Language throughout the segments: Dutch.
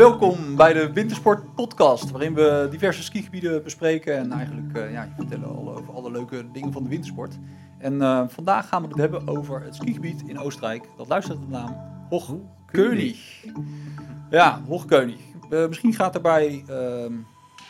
Welkom bij de Wintersport Podcast, waarin we diverse skigebieden bespreken en eigenlijk uh, ja, vertellen alle, over alle leuke dingen van de wintersport. En uh, vandaag gaan we het hebben over het skigebied in Oostenrijk. Dat luistert de naam Hochkönig. Ja, Hochkönig. Uh, misschien gaat erbij.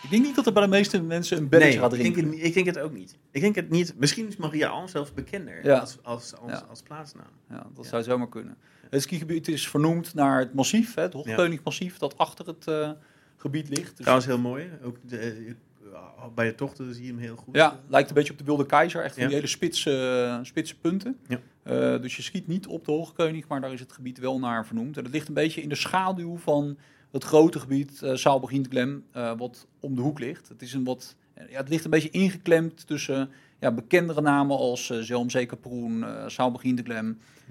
Ik denk niet dat er bij de meeste mensen een belletje nee, gaat drinken. Ik denk, het, ik denk het ook niet. Ik denk het niet. Misschien is Maria Alm zelfs bekender ja. als, als, als, ja. als, plaatsnaam. Ja, dat zou zomaar kunnen. Het skigebied is vernoemd naar het massief, hè, het Hochkönigmassief, dat achter het uh, gebied ligt. Dus Trouwens heel mooi. Ook de, uh, bij de tochten zie je hem heel goed. Ja, lijkt een beetje op de Wilde Keizer. Echt van die hele spitse, spitse punten. Ja. Uh, dus je schiet niet op de Hoogkönig, maar daar is het gebied wel naar vernoemd. En dat ligt een beetje in de schaduw van het grote gebied uh, Saalbegintglem, wat om de hoek ligt. Het, is een wat, ja, het ligt een beetje ingeklemd tussen ja, bekendere namen als uh, Zelmzee Kaproen, uh.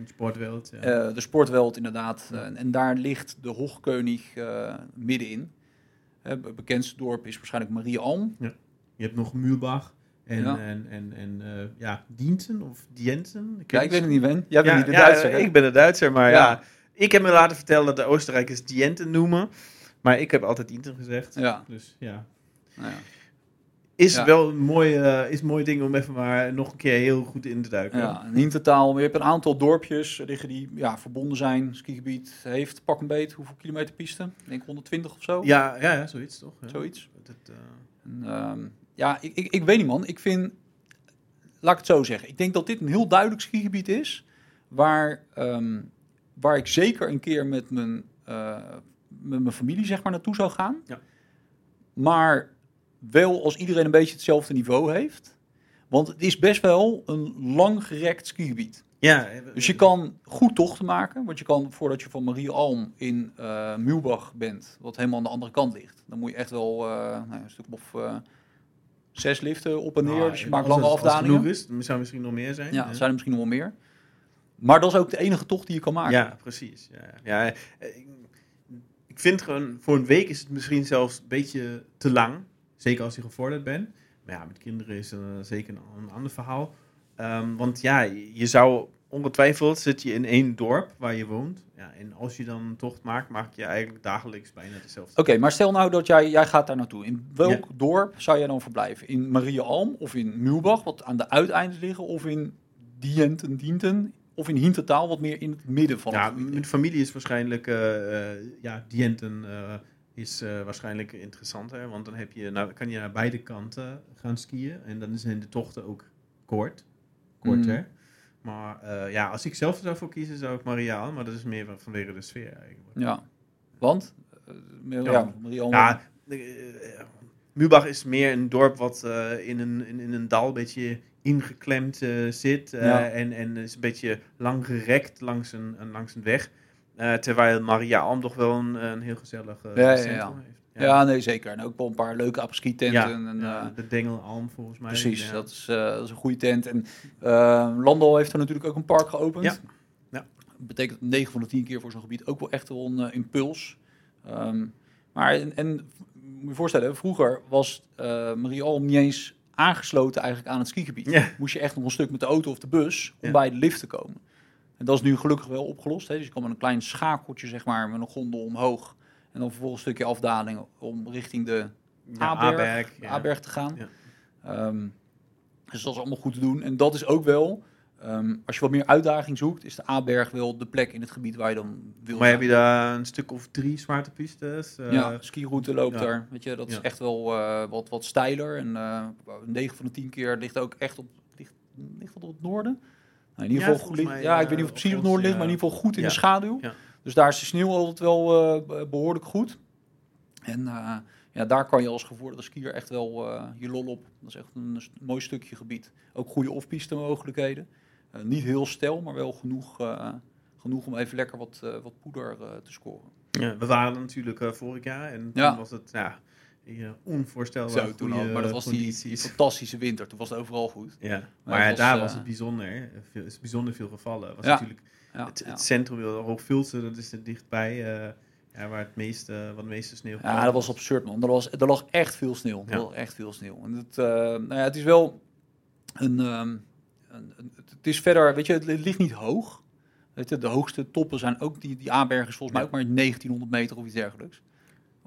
Sportweld. Ja. Uh, de Sportweld, inderdaad. Ja. en daar ligt de Hoogkönig middenin. Het bekendste dorp is waarschijnlijk Marie Alm. Ja. Je hebt nog Muhlbach. En, ja. en, en, en uh, ja, Diensten of Diensen? Ik ja, ik weet het niet, Ben. Jij bent niet de Duitser. Ja, ik ben de Duitser, maar ja. Ik heb me laten vertellen dat de Oostenrijkers Dienten noemen. Maar ik heb altijd Diensten gezegd. Ja. Dus ja. Nou ja. Is wel een mooi, uh, is een mooi ding om even maar nog een keer heel goed in te duiken. Ja, in totaal, je hebt een aantal dorpjes liggen die ja, verbonden zijn. Skigebied heeft pak een beet, hoeveel kilometer piste? Ik denk 120 of zo. Ja, ja, ja zoiets toch? Ja. Zoiets. Dat, uh... en, um, ja, ik, ik, ik weet niet man. Ik vind, laat ik het zo zeggen. Ik denk dat dit een heel duidelijk skigebied is. Waar, um, waar ik zeker een keer met mijn, uh, met mijn familie zeg maar naartoe zou gaan. Ja. Maar wel als iedereen een beetje hetzelfde niveau heeft. Want het is best wel een langgerekt skigebied. Ja, dus je kan goed tochten maken. Want je kan, voordat je van Marie Alm in uh, bent, wat helemaal aan de andere kant ligt, dan moet je echt wel uh, nou, een stuk of uh, zes liften op en neer. Nou, dus je maakt lange het, afdalingen. Als het genoeg is, zou misschien nog meer zijn. Ja, ja. zijn er misschien nog wel meer. Maar dat is ook de enige tocht die je kan maken. Ja, precies. Ja, ja. Ik vind gewoon, voor een week is het misschien zelfs een beetje te lang. Zeker als je gevorderd bent. Maar ja, met kinderen is het uh, zeker een, een, ander verhaal. Um, want ja, je zou ongetwijfeld zit je in één dorp waar je woont. Ja, en als je dan een tocht maakt, maak je eigenlijk dagelijks bijna dezelfde. Oké, okay, maar stel nou dat jij, jij gaat daar naartoe. In welk ja. dorp zou jij dan verblijven? In Marie Alm of in Muhlbach, wat aan de uiteindes liggen? Of in Dienten, Dienten? Of in Hintertaal, wat meer in het midden van ja, het mijn familie is waarschijnlijk uh, uh, ja, Dienten uh, is waarschijnlijk interessanter. Want dan heb je, nou, kan je naar beide kanten gaan skiën. En dan zijn de tochten ook kort. Korter. Mm. Maar uh, ja, als ik zelf zou voor kiezen, zou ik Mariaal. Maar dat is meer vanwege de sfeer eigenlijk. Ja, want? Uh. Ja, Mubach is meer een dorp wat in, een, in, in, een dal een beetje ingeklemd zit. Ja. En, en is een beetje lang gerekt langs een, langs een weg. Uh, terwijl Maria Alm toch wel een, een heel gezellig uh, ja, ja, ja. heeft. Ja. nee, zeker. En ook wel een paar leuke apres tenten. Ja, en, uh, de Dengel Alm volgens mij. Precies, dat, is, dat is een goede tent. En Landal heeft er natuurlijk ook een park geopend. Ja. ja. Dat betekent 9 van de 10 keer voor zo'n gebied ook wel echt wel een impuls. Um, maar en, en moet je voorstellen, vroeger was Maria Alm niet eens aangesloten eigenlijk aan het skigebied. Ja. Moest je echt nog een stuk met de auto of de bus om Ja. bij de lift te komen. En dat is nu gelukkig wel opgelost. Hè? Dus je kan met een klein schakeltje, zeg maar, met een gondel omhoog. En dan vervolgens een stukje afdaling om richting de Ja, A-berg, A-berg, te gaan. Ja. Ehm, dus dat is allemaal goed te doen. En dat is ook wel, ehm, als je wat meer uitdaging zoekt, is de A-berg wel de plek in het gebied waar je dan wil Maar heb je daar een stuk of drie zwarte pistes? eh, ja, skiroute loopt ja. daar. Weet je, dat is echt wel eh, wat, wat steiler. En eh 9 van de 10 keer ligt ook echt op, ligt, ligt op het noorden. Nou, in ieder Ja, geval, mij, ja, ik weet niet of het precies op het noorden ligt, maar in ieder geval goed in de schaduw. Dus daar is de sneeuw altijd wel eh, behoorlijk goed. En ja, daar kan je als gevorderde skier echt wel je lol op. Dat is echt een, st- mooi stukje gebied. Ook goede off-piste mogelijkheden. Eh, niet heel stel, maar wel genoeg, eh, genoeg om even lekker wat, eh, wat poeder te scoren. Ja, we waren natuurlijk vorig jaar en Ja. toen was het ja, onvoorstelbaar Zo, toen al. Maar dat was die, fantastische winter. Toen was het overal goed. Ja, Maar maar, het was, daar was het bijzonder. Veel, is bijzonder veel gevallen. Het was Ja. natuurlijk Ja, het, het centrum, Hoogvulse, dat is er dichtbij. ja, waar het meeste, wat het meeste sneeuw Ja, dat was absurd, man. Er, was, er lag echt veel sneeuw. Er lag echt veel sneeuw. En het, nou ja, het is wel een, ehm, Het is verder, weet je, het ligt niet hoog. Weet je, de hoogste toppen zijn ook, die, die A-berg is volgens mij ook maar 1900 meter of iets dergelijks.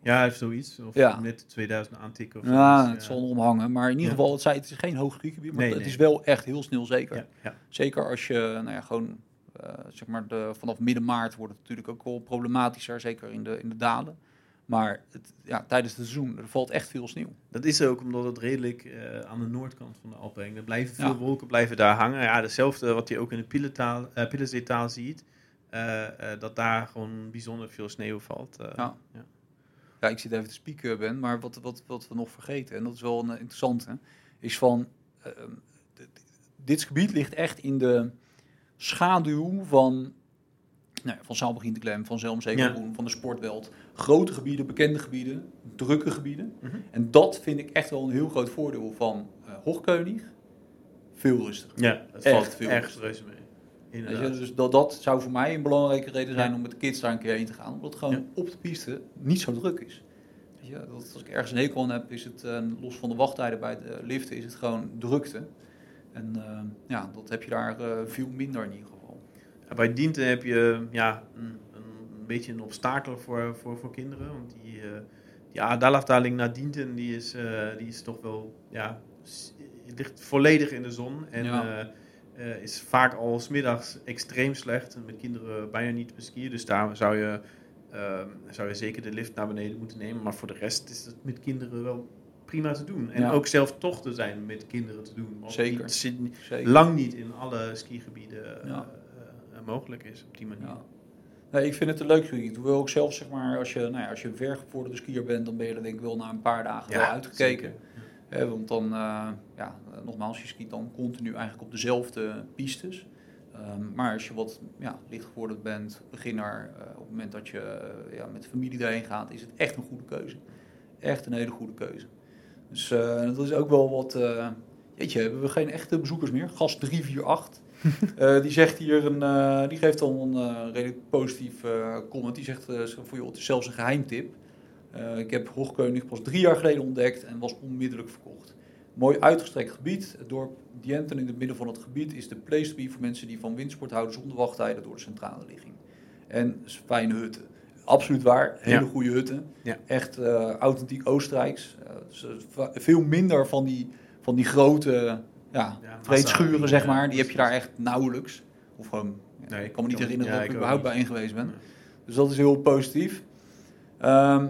Ja, heeft zoiets. Of Ja. net 2000 aantikken. Of Ja, zoiets, het zal erom hangen. Maar in ieder geval, het, zei, het is geen hoog skigebied, maar Nee, het nee. is wel echt heel snel zeker. Ja. Zeker als je, nou ja, gewoon, eh, zeg maar, de, vanaf midden maart wordt het natuurlijk ook wel problematischer, zeker in de, in de dalen. Maar het, ja, tijdens het seizoen, er valt echt veel sneeuw. Dat is ook omdat het redelijk eh, aan de noordkant van de Alpen hangt. Er blijven veel Ja. wolken blijven daar hangen. Ja, hetzelfde wat je ook in de Piletaal, eh, Pillezeetaal ziet. eh, eh, dat daar gewoon bijzonder veel sneeuw valt. eh. Ja. Ja, ik zit even te spieken, Ben, maar wat, wat, wat we nog vergeten, en dat is wel een eh, interessante, is van, eh, dit gebied ligt echt in de schaduw van, nou ja, van Zaalbegin van Zelmzegelgroen, van de sportveld. Grote gebieden, bekende gebieden, drukke gebieden. Mhm. En dat vind ik echt wel een heel groot voordeel van eh Hoogkeunig. Veel rustiger. Ja, het Echt valt veel echt reuze mee. Inderdaad. dus dat, dat zou voor mij een belangrijke reden zijn Ja. om met de kids daar een keer heen te gaan. Omdat het gewoon Ja. op de piste niet zo druk is. Dat, als ik ergens een hekel aan heb, is het eh, los van de wachttijden bij de liften, is het gewoon drukte. En eh, ja, dat heb je daar veel minder in ieder geval. Bij Dienten heb je ja, een, een beetje een obstakel voor, voor, voor kinderen. Want die, eh die naar Dienten die is, eh, die is toch wel ja, ligt volledig in de zon. En Ja. eh, is vaak al smiddags extreem slecht. En met kinderen bijna niet te beskiën. Dus daar zou je, zou je zeker de lift naar beneden moeten nemen. Maar voor de rest is het met kinderen wel prima te doen. En Ja. ook zelf tochten zijn met kinderen te doen. Zeker. zit Zeker. lang niet in alle skigebieden Ja. Mogelijk is op die manier. Ja. Nee, ik vind het een leuk gebied. Hoewel ook zelf, zeg maar, als je, nou ja, als je een vergevorderde skier bent, dan ben je er denk ik wel na een paar dagen wel uitgekeken. want dan, eh, ja, nogmaals, je skiet dan continu eigenlijk op dezelfde pistes. Ehm, maar als je wat ja, lichtgevorderd bent, beginner, eh, op het moment dat je eh, ja, met de familie erheen gaat, is het echt een goede keuze. Echt een hele goede keuze. Dus dat is ook wel wat. jeetje, hebben we geen echte bezoekers meer? Gast 348. Eh, die zegt hier een, eh, die geeft dan een eh, redelijk positief comment. Die zegt voor joh, het is zelfs een geheimtip. Eh, ik heb Hoogkeunig pas drie jaar geleden ontdekt en was onmiddellijk verkocht. Mooi uitgestrekt gebied. Het dorp Dienten in het midden van het gebied is de place to be voor mensen die van windsport houden zonder wachttijden door de centrale ligging. En fijne hutten. Absoluut waar. Hele Ja. goede hutten. Ja. Echt authentiek Oostenrijks. Dus, veel minder van die, van die grote ja, Ja, vreedschuren, massa- zeg maar. Die heb je daar echt nauwelijks. Of gewoon, Nee, ik kan me niet herinneren dat ik er überhaupt bij geweest ben. Dus dat is heel positief. Ehm,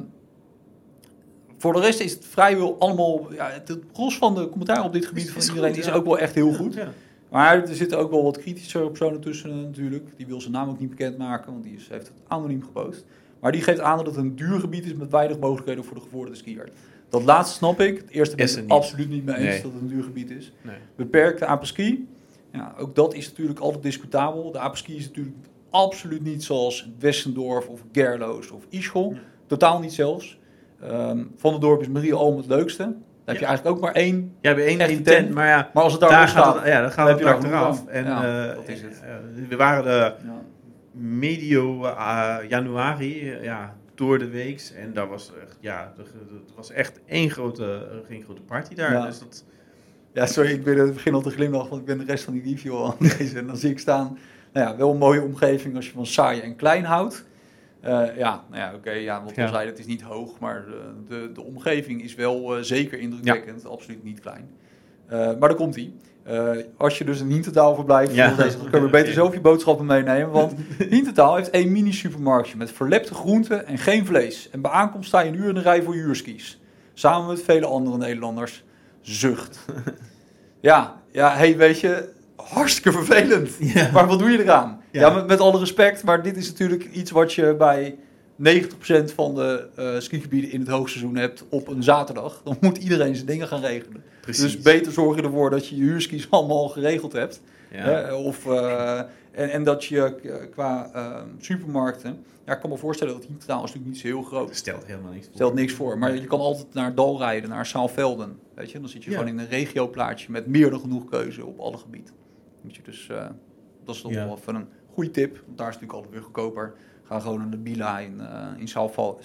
voor de rest is het vrijwel allemaal... Ja, het, gros van de commentaar op dit gebied Is- van iedereen goed, is ja. ook wel echt heel goed. Ja. Maar er zitten ook wel wat kritische personen tussen eh, natuurlijk. Die wil zijn naam ook niet bekendmaken, want die is, heeft het anoniem gepost. Maar die geeft aan dat het een duur gebied is met weinig mogelijkheden voor de gevorderde skier. Dat laatste snap ik. Het eerste ben Is ik er het absoluut niet mee eens Nee. dat het een duur gebied is. Nee. Beperkte apres-ski. Ja, ook dat is natuurlijk altijd discutabel. De apres-ski is natuurlijk absoluut niet zoals Westendorf of Gerloos of Ischol. Totaal niet zelfs. Ehm, van het dorp is Marie Alm het leukste. Heb je eigenlijk ook maar één. Ja, bij één, een tent, maar ja, Maar als het daar, daar staat, het, ja, dan heb het je daar. En Ja, eh, dat is het. eh, we waren de medio eh, januari, ja, door de weeks. En dat was echt, ja, er- het was echt één grote, één grote party daar. Ja. Dus dat, Ja, sorry, ik ben, ik begin al te glimlachen, want ik ben de rest van die review al aan het lezen. En dan zie ik staan, nou ja, wel een mooie omgeving als je van saai en klein houdt. Eh, ja, nou ja, oké, ja, wat we Ja. zeiden, het is niet hoog, maar de, de, de omgeving is wel eh, zeker indrukwekkend, absoluut niet klein. Eh, maar daar komt hij. Als je dus een Hintertaal verblijft, Ja. dan kun je beter zelf je boodschappen meenemen. Want Hintertaal heeft één mini-supermarktje met verlepte groenten en geen vlees. En bij aankomst sta je een uur in de rij voor huurskis. Samen met vele andere Nederlanders. Zucht. Ja, ja, hey, weet je, hartstikke vervelend. Ja. Maar wat doe je eraan? Ja, Ja. met, met alle respect, maar dit is natuurlijk iets wat je bij 90% van de eh skigebieden in het hoogseizoen hebt op een zaterdag. Dan moet iedereen zijn dingen gaan regelen. precies. Dus beter zorg je ervoor dat je je huurskis allemaal geregeld hebt. Ja. Hè, of, eh, en, en dat je eh, qua eh, supermarkten... Ja, ik kan me voorstellen dat Hintertaal is natuurlijk niet zo heel groot. Stelt helemaal niks voor. Stelt niks voor. Maar je kan altijd naar Dal rijden, naar Zaalvelden. Weet je, dan zit je Ja. gewoon in een regioplaatje met meer dan genoeg keuze op alle gebieden. Moet je dus, dat is toch wel even een goede tip. Want daar is het natuurlijk altijd weer goedkoper. Ga gewoon naar de Bila in, eh in Zaalvelden.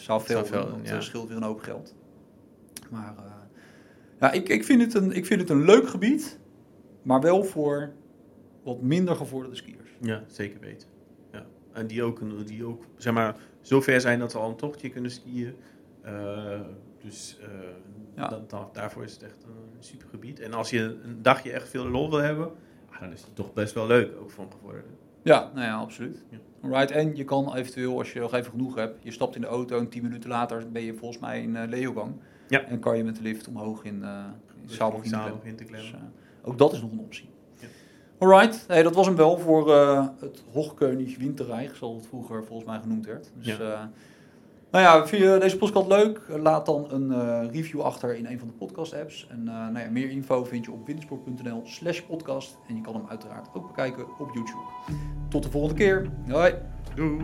Dat ja. eh, scheelt weer een hoop geld. Maar eh, ja, ik, ik, vind het een, ik vind het een leuk gebied. Maar wel voor wat minder gevorderde skiers. Ja, zeker weten. Ja. En die ook, een- die ook, zeg maar, zo ver zijn dat ze al een tochtje kunnen skiën. dus ja. daarvoor is het echt een super gebied. En als je een dagje echt veel lol wil hebben, ah, dan is het toch best wel leuk, ook voor een gevorderde. Ja, nou ja, absoluut. Ja. Alright, en je kan eventueel, als je nog even genoeg hebt, je stapt in de auto en tien minuten later ben je volgens mij in uh, Leogang. Ja. En kan je met de lift omhoog in, uh, in in te klemmen. Dus, uh, ook dat is nog een optie. Ja. Alright, hey, dat was hem wel voor uh, het Hochkönig Winterreich, zoals het vroeger volgens mij genoemd werd. Dus, ja. Nou ja, vind je deze podcast leuk? Laat dan een review achter in een van de podcast apps. En nou ja, meer info vind je op wintersport.nl slash podcast. En je kan hem uiteraard ook bekijken op YouTube. Tot de volgende keer. Hoi. Doei.